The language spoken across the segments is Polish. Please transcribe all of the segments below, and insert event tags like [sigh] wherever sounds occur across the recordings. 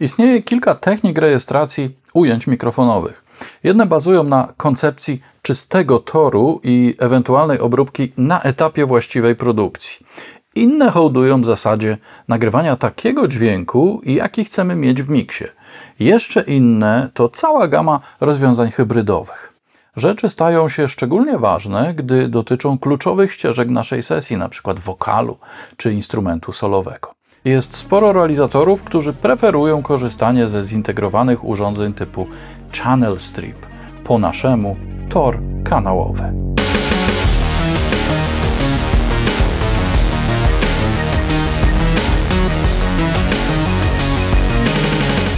Istnieje kilka technik rejestracji ujęć mikrofonowych. Jedne bazują na koncepcji czystego toru i ewentualnej obróbki na etapie właściwej produkcji. Inne hołdują w zasadzie nagrywania takiego dźwięku, jaki chcemy mieć w miksie. Jeszcze inne to cała gama rozwiązań hybrydowych. Rzeczy stają się szczególnie ważne, gdy dotyczą kluczowych ścieżek naszej sesji, np. wokalu czy instrumentu solowego. Jest sporo realizatorów, którzy preferują korzystanie ze zintegrowanych urządzeń typu Channel Strip, po naszemu tor kanałowy.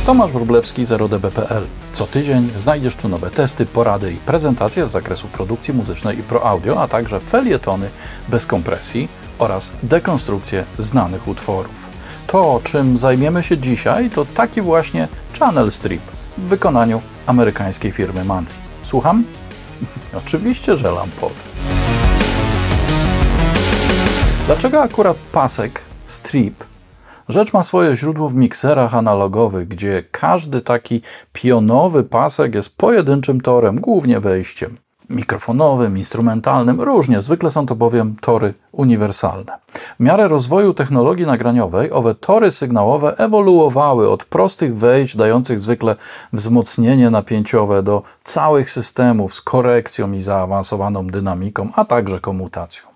Tomasz Wróblewski, 0db.pl. Co tydzień znajdziesz tu nowe testy, porady i prezentacje z zakresu produkcji muzycznej i pro audio, a także felietony bez kompresji oraz dekonstrukcje znanych utworów. To, czym zajmiemy się dzisiaj, to taki właśnie Channel Strip w wykonaniu amerykańskiej firmy Mandy. Słucham? [laughs] Oczywiście, że lampowy. Dlaczego akurat pasek strip Rzecz ma swoje źródło w mikserach analogowych, gdzie każdy taki pionowy pasek jest pojedynczym torem, głównie wejściem mikrofonowym, instrumentalnym, różnie, zwykle są to bowiem tory uniwersalne. W miarę rozwoju technologii nagraniowej owe tory sygnałowe ewoluowały od prostych wejść dających zwykle wzmocnienie napięciowe do całych systemów z korekcją i zaawansowaną dynamiką, a także komutacją.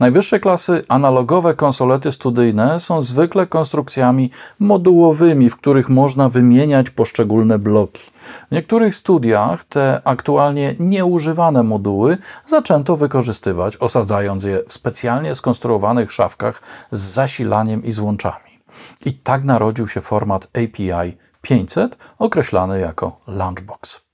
Najwyższe klasy analogowe konsolety studyjne są zwykle konstrukcjami modułowymi, w których można wymieniać poszczególne bloki. W niektórych studiach te aktualnie nieużywane moduły zaczęto wykorzystywać, osadzając je w specjalnie skonstruowanych szafkach z zasilaniem i złączami. I tak narodził się format API 500, określany jako Lunchbox.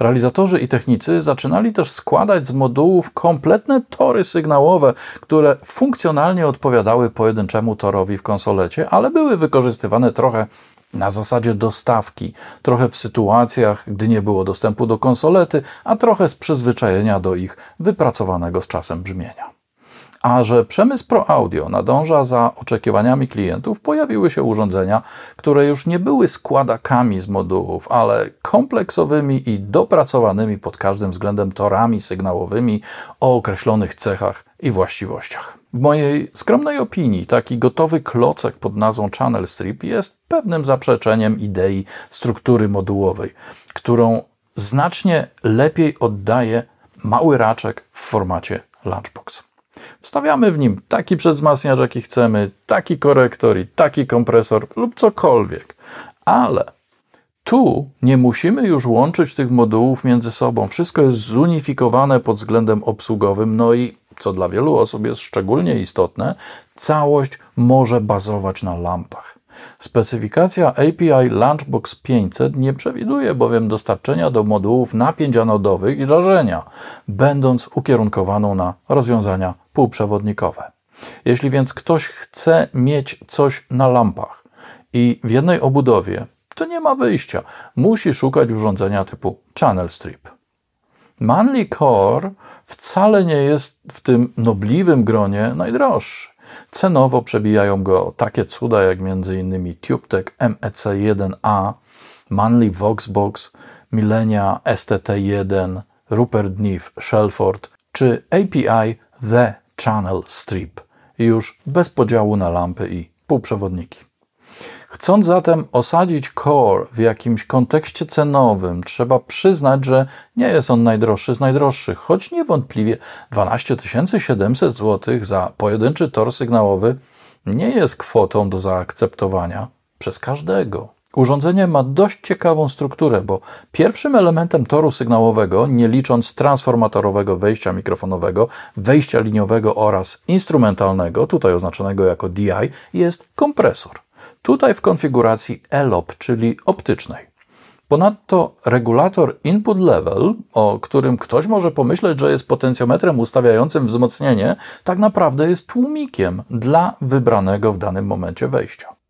Realizatorzy i technicy zaczynali też składać z modułów kompletne tory sygnałowe, które funkcjonalnie odpowiadały pojedynczemu torowi w konsolecie, ale były wykorzystywane trochę na zasadzie dostawki, trochę w sytuacjach, gdy nie było dostępu do konsolety, a trochę z przyzwyczajenia do ich wypracowanego z czasem brzmienia. A że przemysł Pro Audio nadąża za oczekiwaniami klientów, pojawiły się urządzenia, które już nie były składakami z modułów, ale kompleksowymi i dopracowanymi pod każdym względem torami sygnałowymi o określonych cechach i właściwościach. W mojej skromnej opinii taki gotowy klocek pod nazwą Channel Strip jest pewnym zaprzeczeniem idei struktury modułowej, którą znacznie lepiej oddaje mały raczek w formacie Lunchbox. Wstawiamy w nim taki przezmacniacz, jaki chcemy, taki korektor i taki kompresor lub cokolwiek. Ale tu nie musimy już łączyć tych modułów między sobą. Wszystko jest zunifikowane pod względem obsługowym, no i co dla wielu osób jest szczególnie istotne, całość może bazować na lampach. Specyfikacja API Lunchbox 500 nie przewiduje bowiem dostarczenia do modułów napięć anodowych i rażenia, będąc ukierunkowaną na rozwiązania półprzewodnikowe. Jeśli więc ktoś chce mieć coś na lampach i w jednej obudowie, to nie ma wyjścia. Musi szukać urządzenia typu Channel Strip. Manly Core wcale nie jest w tym nobliwym gronie najdroższy. Cenowo przebijają go takie cuda jak m.in. TubeTech MEC1A, Manly Voxbox, Millenia STT1, Rupert Neve Shelford czy API The Channel Strip, już bez podziału na lampy i półprzewodniki. Chcąc zatem osadzić Core w jakimś kontekście cenowym, trzeba przyznać, że nie jest on najdroższy z najdroższych, choć niewątpliwie 12 700 zł za pojedynczy tor sygnałowy nie jest kwotą do zaakceptowania przez każdego. Urządzenie ma dość ciekawą strukturę, bo pierwszym elementem toru sygnałowego, nie licząc transformatorowego wejścia mikrofonowego, wejścia liniowego oraz instrumentalnego, tutaj oznaczonego jako DI, jest kompresor. Tutaj w konfiguracji ELOP, czyli optycznej. Ponadto regulator input level, o którym ktoś może pomyśleć, że jest potencjometrem ustawiającym wzmocnienie, tak naprawdę jest tłumikiem dla wybranego w danym momencie wejścia.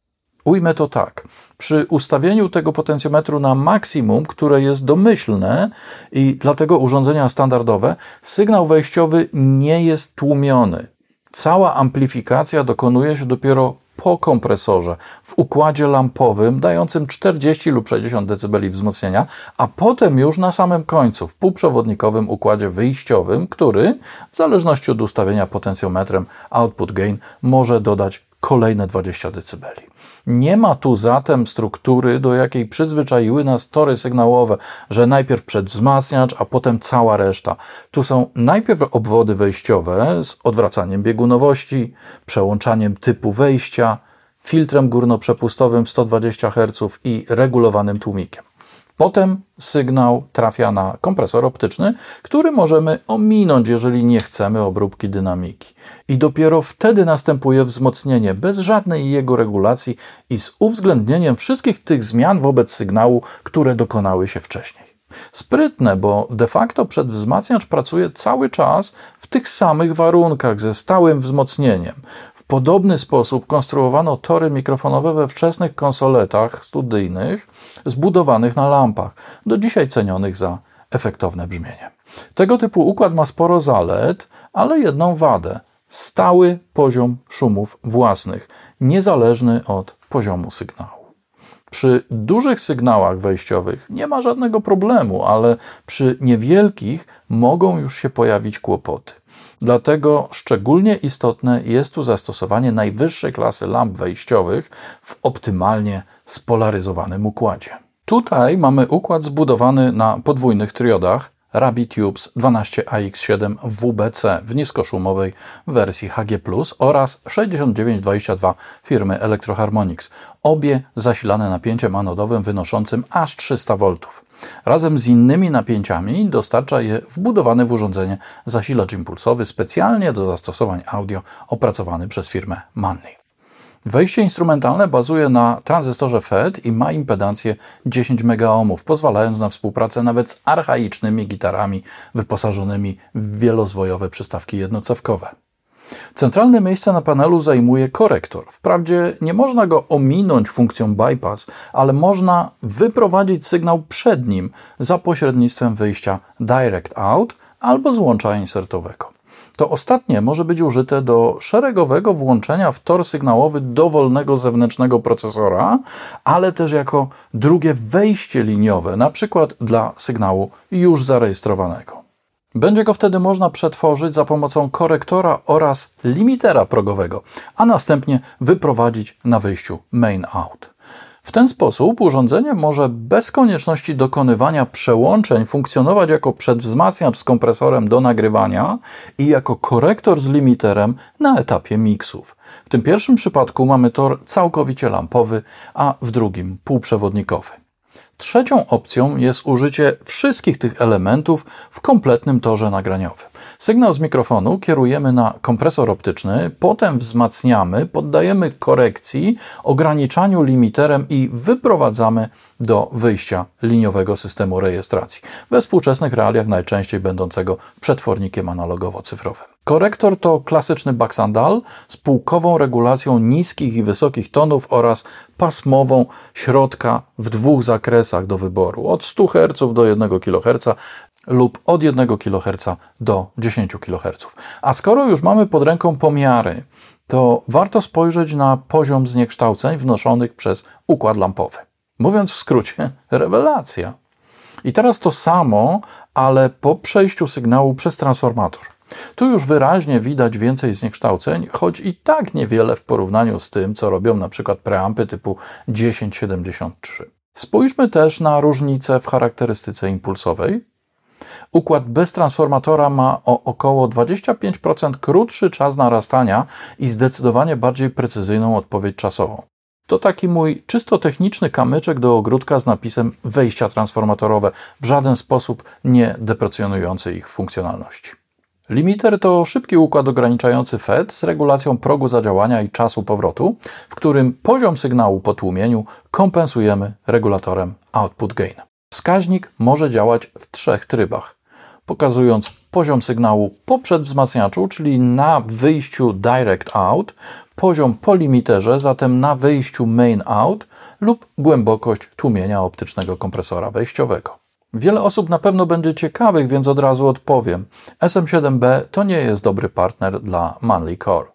Ujmę to tak. Przy ustawieniu tego potencjometru na maksimum, które jest domyślne i dlatego urządzenia standardowe, sygnał wejściowy nie jest tłumiony. Cała amplifikacja dokonuje się dopiero po kompresorze w układzie lampowym dającym 40 lub 60 dB wzmocnienia, a potem już na samym końcu w półprzewodnikowym układzie wyjściowym, który w zależności od ustawienia potencjometrem output gain może dodać kolejne 20 dB. Nie ma tu zatem struktury, do jakiej przyzwyczaiły nas tory sygnałowe, że najpierw przedwzmacniacz, a potem cała reszta. Tu są najpierw obwody wejściowe z odwracaniem biegunowości, przełączaniem typu wejścia, filtrem górnoprzepustowym 120 Hz i regulowanym tłumikiem. Potem sygnał trafia na kompresor optyczny, który możemy ominąć, jeżeli nie chcemy obróbki dynamiki. I dopiero wtedy następuje wzmocnienie bez żadnej jego regulacji i z uwzględnieniem wszystkich tych zmian wobec sygnału, które dokonały się wcześniej. Sprytne, bo de facto przedwzmacniacz pracuje cały czas w tych samych warunkach ze stałym wzmocnieniem. Podobny sposób konstruowano tory mikrofonowe we wczesnych konsoletach studyjnych zbudowanych na lampach, do dzisiaj cenionych za efektowne brzmienie. Tego typu układ ma sporo zalet, ale jedną wadę stały poziom szumów własnych, niezależny od poziomu sygnału. Przy dużych sygnałach wejściowych nie ma żadnego problemu, ale przy niewielkich mogą już się pojawić kłopoty. Dlatego szczególnie istotne jest tu zastosowanie najwyższej klasy lamp wejściowych w optymalnie spolaryzowanym układzie. Tutaj mamy układ zbudowany na podwójnych triodach Rabbit Tubes 12AX7 WBC w niskoszumowej wersji HG+, oraz 6922 firmy Electroharmonix, obie zasilane napięciem anodowym wynoszącym aż 300 V. Razem z innymi napięciami dostarcza je wbudowany w urządzenie zasilacz impulsowy specjalnie do zastosowań audio opracowany przez firmę Manley. Wejście instrumentalne bazuje na tranzystorze FET i ma impedancję 10 megaohmów, pozwalając na współpracę nawet z archaicznymi gitarami wyposażonymi w wielozwojowe przystawki jednocewkowe. Centralne miejsce na panelu zajmuje korektor. Wprawdzie nie można go ominąć funkcją bypass, ale można wyprowadzić sygnał przed nim za pośrednictwem wyjścia direct out albo złącza insertowego. To ostatnie może być użyte do szeregowego włączenia w tor sygnałowy dowolnego zewnętrznego procesora, ale też jako drugie wejście liniowe, na przykład dla sygnału już zarejestrowanego. Będzie go wtedy można przetworzyć za pomocą korektora oraz limitera progowego, a następnie wyprowadzić na wyjściu main out. W ten sposób urządzenie może bez konieczności dokonywania przełączeń funkcjonować jako przedwzmacniacz z kompresorem do nagrywania i jako korektor z limiterem na etapie miksów. W tym pierwszym przypadku mamy tor całkowicie lampowy, a w drugim półprzewodnikowy. Trzecią opcją jest użycie wszystkich tych elementów w kompletnym torze nagraniowym. Sygnał z mikrofonu kierujemy na kompresor optyczny, potem wzmacniamy, poddajemy korekcji, ograniczaniu limiterem i wyprowadzamy do wyjścia liniowego systemu rejestracji, we współczesnych realiach najczęściej będącego przetwornikiem analogowo-cyfrowym. Korektor to klasyczny baksandal z półkową regulacją niskich i wysokich tonów oraz pasmową środka w dwóch zakresach do wyboru, od 100 Hz do 1 kHz lub od 1 kHz do 10 kHz. A skoro już mamy pod ręką pomiary, to warto spojrzeć na poziom zniekształceń wnoszonych przez układ lampowy. Mówiąc w skrócie, [laughs] rewelacja. I teraz to samo, ale po przejściu sygnału przez transformator. Tu już wyraźnie widać więcej zniekształceń, choć i tak niewiele w porównaniu z tym, co robią na przykład preampy typu 1073. Spójrzmy też na różnice w charakterystyce impulsowej. Układ bez transformatora ma o około 25% krótszy czas narastania i zdecydowanie bardziej precyzyjną odpowiedź czasową. To taki mój czysto techniczny kamyczek do ogródka z napisem wejścia transformatorowe, w żaden sposób nie deprecjonujący ich funkcjonalności. Limiter to szybki układ ograniczający FET z regulacją progu zadziałania i czasu powrotu, w którym poziom sygnału po tłumieniu kompensujemy regulatorem output gain. Wskaźnik może działać w trzech trybach, pokazując poziom sygnału po przedwzmacniaczu, czyli na wyjściu direct out, poziom po limiterze, zatem na wyjściu main out lub głębokość tłumienia optycznego kompresora wejściowego. Wiele osób na pewno będzie ciekawych, więc od razu odpowiem. SM7B to nie jest dobry partner dla Manly Core.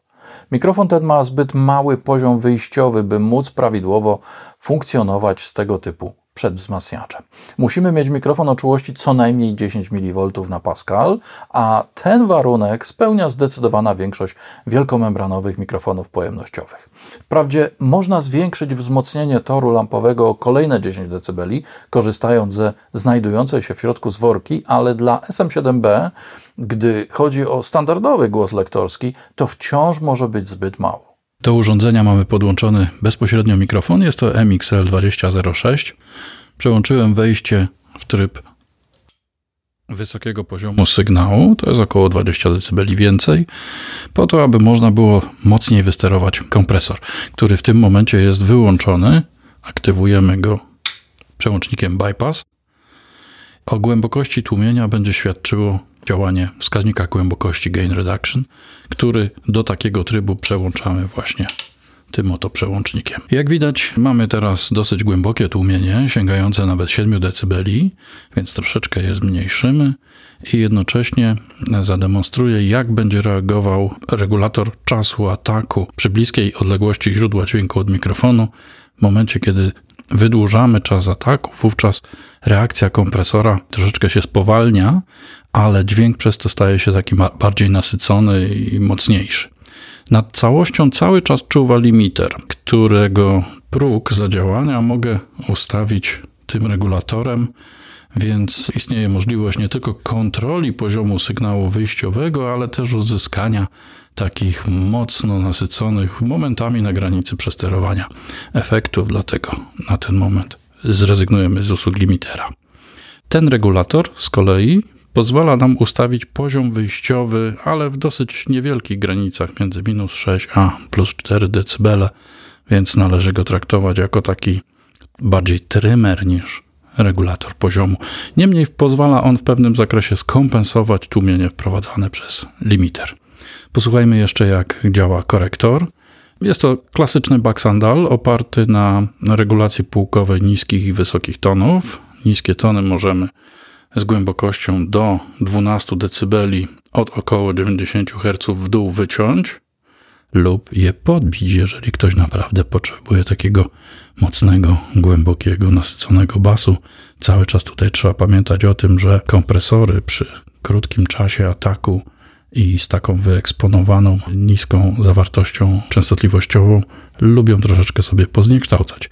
Mikrofon ten ma zbyt mały poziom wyjściowy, by móc prawidłowo funkcjonować z tego typu przed wzmacniaczem. Musimy mieć mikrofon o czułości co najmniej 10 mV na Pascal, a ten warunek spełnia zdecydowana większość wielkomembranowych mikrofonów pojemnościowych. Wprawdzie można zwiększyć wzmocnienie toru lampowego o kolejne 10 dB, korzystając ze znajdującej się w środku zworki, ale dla SM7B, gdy chodzi o standardowy głos lektorski, to wciąż może być zbyt mało. Do urządzenia mamy podłączony bezpośrednio mikrofon. Jest to MXL2006. Przełączyłem wejście w tryb wysokiego poziomu sygnału, to jest około 20 dB więcej, po to, aby można było mocniej wysterować kompresor, który w tym momencie jest wyłączony. Aktywujemy go przełącznikiem bypass. O głębokości tłumienia będzie świadczyło działanie wskaźnika głębokości gain reduction, który do takiego trybu przełączamy właśnie tym oto przełącznikiem. Jak widać, mamy teraz dosyć głębokie tłumienie, sięgające nawet 7 dB, więc troszeczkę je zmniejszymy i jednocześnie zademonstruję, jak będzie reagował regulator czasu ataku przy bliskiej odległości źródła dźwięku od mikrofonu. W momencie, kiedy wydłużamy czas ataku, wówczas reakcja kompresora troszeczkę się spowalnia, ale dźwięk przez to staje się taki bardziej nasycony i mocniejszy. Nad całością cały czas czuwa limiter, którego próg zadziałania mogę ustawić tym regulatorem, więc istnieje możliwość nie tylko kontroli poziomu sygnału wyjściowego, ale też uzyskania takich mocno nasyconych momentami na granicy przesterowania efektów, dlatego na ten moment zrezygnujemy z usług limitera. Ten regulator z kolei pozwala nam ustawić poziom wyjściowy, ale w dosyć niewielkich granicach między minus 6 a plus 4 dB, więc należy go traktować jako taki bardziej trymer niż regulator poziomu. Niemniej pozwala on w pewnym zakresie skompensować tłumienie wprowadzane przez limiter. Posłuchajmy jeszcze, jak działa korektor. Jest to klasyczny backsandal oparty na regulacji półkowej niskich i wysokich tonów. Niskie tony możemy z głębokością do 12 dB od około 90 Hz w dół wyciąć lub je podbić, jeżeli ktoś naprawdę potrzebuje takiego mocnego, głębokiego, nasyconego basu. Cały czas tutaj trzeba pamiętać o tym, że kompresory przy krótkim czasie ataku i z taką wyeksponowaną niską zawartością częstotliwościową lubią troszeczkę sobie pozniekształcać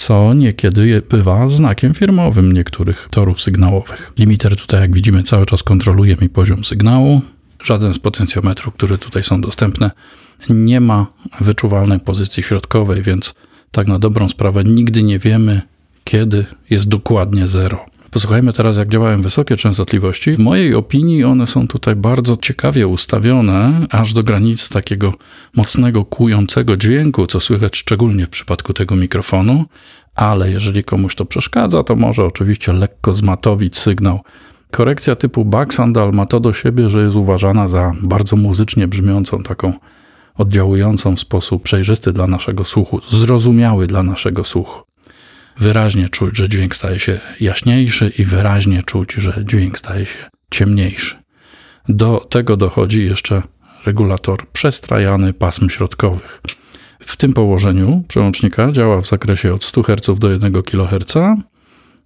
co niekiedy bywa znakiem firmowym niektórych torów sygnałowych. Limiter tutaj, jak widzimy, cały czas kontroluje mi poziom sygnału. Żaden z potencjometrów, które tutaj są dostępne, nie ma wyczuwalnej pozycji środkowej, więc tak na dobrą sprawę nigdy nie wiemy, kiedy jest dokładnie zero. Posłuchajmy teraz, jak działają wysokie częstotliwości. W mojej opinii one są tutaj bardzo ciekawie ustawione, aż do granic takiego mocnego, kłującego dźwięku, co słychać szczególnie w przypadku tego mikrofonu. Ale jeżeli komuś to przeszkadza, to może oczywiście lekko zmatowić sygnał. Korekcja typu backsandal ma to do siebie, że jest uważana za bardzo muzycznie brzmiącą, taką oddziałującą w sposób przejrzysty dla naszego słuchu, zrozumiały dla naszego słuchu. Wyraźnie czuć, że dźwięk staje się jaśniejszy i wyraźnie czuć, że dźwięk staje się ciemniejszy. Do tego dochodzi jeszcze regulator przestrajany pasm środkowych. W tym położeniu przełącznika działa w zakresie od 100 Hz do 1 kHz.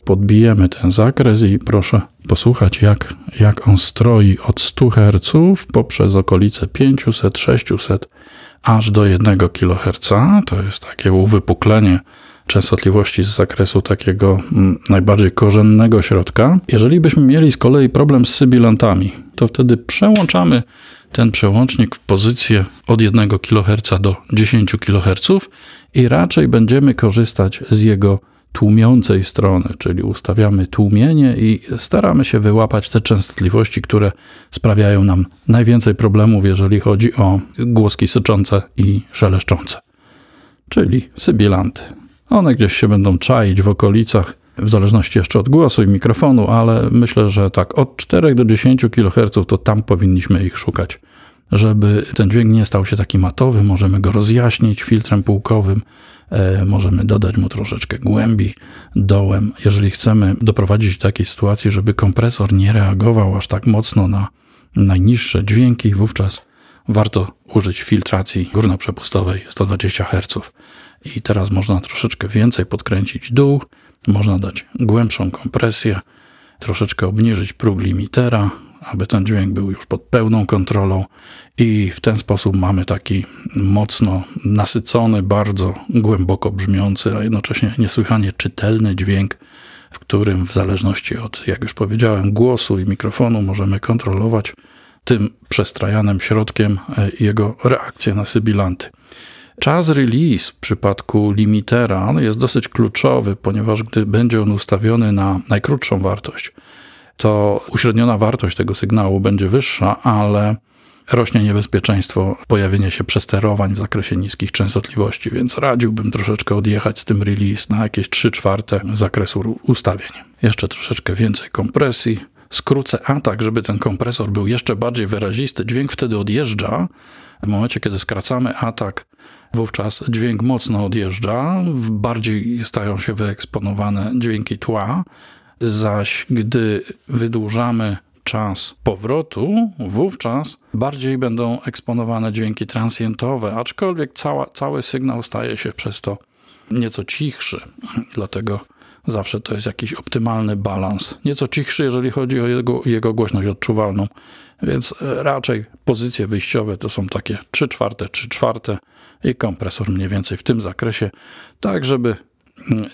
Podbijemy ten zakres i proszę posłuchać, jak, jak on stroi od 100 Hz poprzez okolice 500, 600 aż do 1 kHz. To jest takie uwypuklenie częstotliwości z zakresu takiego mm, najbardziej korzennego środka. Jeżeli byśmy mieli z kolei problem z sybilantami, to wtedy przełączamy ten przełącznik w pozycję od 1 kHz do 10 kHz i raczej będziemy korzystać z jego tłumiącej strony, czyli ustawiamy tłumienie i staramy się wyłapać te częstotliwości, które sprawiają nam najwięcej problemów, jeżeli chodzi o głoski syczące i szeleszczące, czyli sybilanty. One gdzieś się będą czaić w okolicach, w zależności jeszcze od głosu i mikrofonu, ale myślę, że tak od 4 do 10 kHz to tam powinniśmy ich szukać. Żeby ten dźwięk nie stał się taki matowy, możemy go rozjaśnić filtrem półkowym, e, możemy dodać mu troszeczkę głębi dołem. Jeżeli chcemy doprowadzić do takiej sytuacji, żeby kompresor nie reagował aż tak mocno na najniższe dźwięki, wówczas warto użyć filtracji górnoprzepustowej 120 Hz. I teraz można troszeczkę więcej podkręcić dół, można dać głębszą kompresję, troszeczkę obniżyć próg limitera, aby ten dźwięk był już pod pełną kontrolą i w ten sposób mamy taki mocno nasycony, bardzo głęboko brzmiący, a jednocześnie niesłychanie czytelny dźwięk, w którym w zależności od, jak już powiedziałem, głosu i mikrofonu możemy kontrolować tym przestrajanym środkiem e, jego reakcję na sybilanty. Czas release w przypadku limitera jest dosyć kluczowy, ponieważ gdy będzie on ustawiony na najkrótszą wartość, to uśredniona wartość tego sygnału będzie wyższa, ale rośnie niebezpieczeństwo pojawienia się przesterowań w zakresie niskich częstotliwości, więc radziłbym troszeczkę odjechać z tym release na jakieś 3 czwarte zakresu ustawień. Jeszcze troszeczkę więcej kompresji. Skrócę atak, żeby ten kompresor był jeszcze bardziej wyrazisty. Dźwięk wtedy odjeżdża. W momencie, kiedy skracamy atak, wówczas dźwięk mocno odjeżdża, bardziej stają się wyeksponowane dźwięki tła, zaś gdy wydłużamy czas powrotu, wówczas bardziej będą eksponowane dźwięki transientowe, aczkolwiek cała, cały sygnał staje się przez to nieco cichszy. Dlatego zawsze to jest jakiś optymalny balans. Nieco cichszy, jeżeli chodzi o jego, jego głośność odczuwalną, więc raczej pozycje wyjściowe to są takie 3 czwarte, 3 czwarte i kompresor mniej więcej w tym zakresie, tak żeby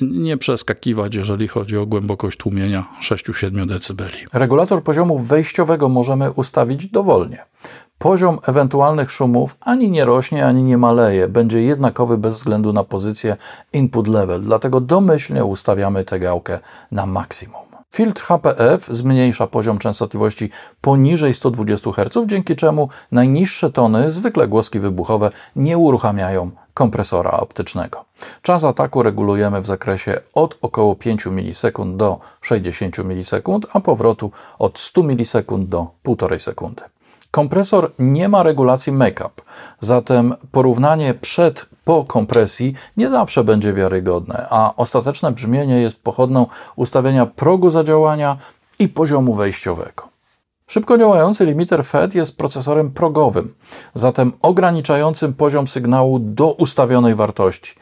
nie przeskakiwać, jeżeli chodzi o głębokość tłumienia 6-7 dB. Regulator poziomu wejściowego możemy ustawić dowolnie. Poziom ewentualnych szumów ani nie rośnie, ani nie maleje, będzie jednakowy bez względu na pozycję input level, dlatego domyślnie ustawiamy tę gałkę na maksimum. Filtr HPF zmniejsza poziom częstotliwości poniżej 120 Hz, dzięki czemu najniższe tony, zwykle głoski wybuchowe, nie uruchamiają kompresora optycznego. Czas ataku regulujemy w zakresie od około 5 ms do 60 ms, a powrotu od 100 ms do 1,5 sekundy. Kompresor nie ma regulacji make-up, zatem porównanie przed po kompresji nie zawsze będzie wiarygodne, a ostateczne brzmienie jest pochodną ustawienia progu zadziałania i poziomu wejściowego. Szybko działający limiter FET jest procesorem progowym, zatem ograniczającym poziom sygnału do ustawionej wartości.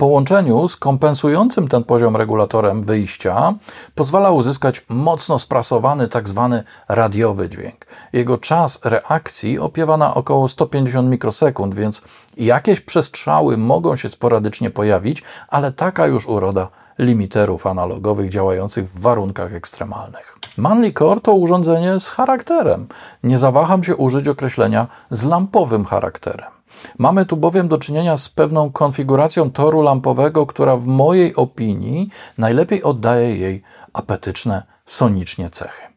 Połączeniu z kompensującym ten poziom regulatorem wyjścia pozwala uzyskać mocno sprasowany tzw. Tak radiowy dźwięk. Jego czas reakcji opiewa na około 150 mikrosekund, więc jakieś przestrzały mogą się sporadycznie pojawić, ale taka już uroda limiterów analogowych działających w warunkach ekstremalnych. Manly Core to urządzenie z charakterem. Nie zawaham się użyć określenia z lampowym charakterem. Mamy tu bowiem do czynienia z pewną konfiguracją toru lampowego, która w mojej opinii najlepiej oddaje jej apetyczne sonicznie cechy.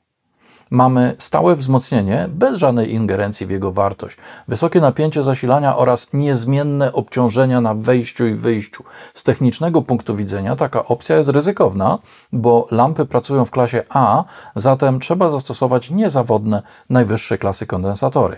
Mamy stałe wzmocnienie bez żadnej ingerencji w jego wartość, wysokie napięcie zasilania oraz niezmienne obciążenia na wejściu i wyjściu. Z technicznego punktu widzenia taka opcja jest ryzykowna, bo lampy pracują w klasie A, zatem trzeba zastosować niezawodne najwyższej klasy kondensatory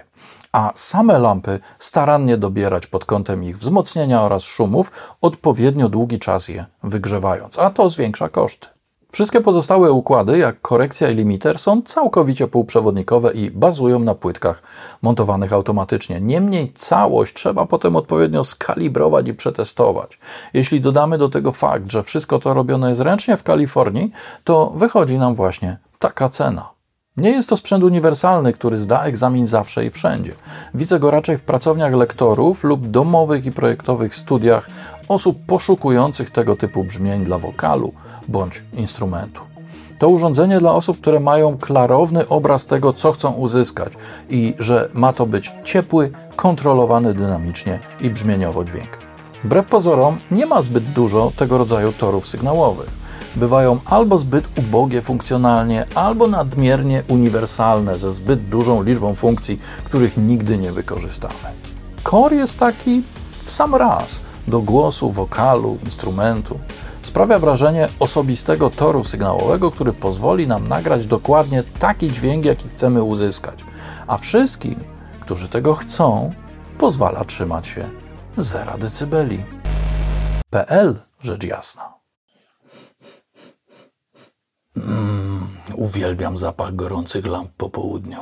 a same lampy starannie dobierać pod kątem ich wzmocnienia oraz szumów, odpowiednio długi czas je wygrzewając, a to zwiększa koszty. Wszystkie pozostałe układy, jak korekcja i limiter, są całkowicie półprzewodnikowe i bazują na płytkach montowanych automatycznie. Niemniej całość trzeba potem odpowiednio skalibrować i przetestować. Jeśli dodamy do tego fakt, że wszystko to robione jest ręcznie w Kalifornii, to wychodzi nam właśnie taka cena. Nie jest to sprzęt uniwersalny, który zda egzamin zawsze i wszędzie. Widzę go raczej w pracowniach lektorów lub domowych i projektowych studiach osób poszukujących tego typu brzmień dla wokalu bądź instrumentu. To urządzenie dla osób, które mają klarowny obraz tego, co chcą uzyskać i że ma to być ciepły, kontrolowany dynamicznie i brzmieniowo dźwięk. Wbrew pozorom nie ma zbyt dużo tego rodzaju torów sygnałowych bywają albo zbyt ubogie funkcjonalnie, albo nadmiernie uniwersalne ze zbyt dużą liczbą funkcji, których nigdy nie wykorzystamy. Core jest taki w sam raz do głosu, wokalu, instrumentu. Sprawia wrażenie osobistego toru sygnałowego, który pozwoli nam nagrać dokładnie taki dźwięk, jaki chcemy uzyskać. A wszystkim, którzy tego chcą, pozwala trzymać się 0 dB. PL rzecz jasna. Uwielbiam zapach gorących lamp po południu.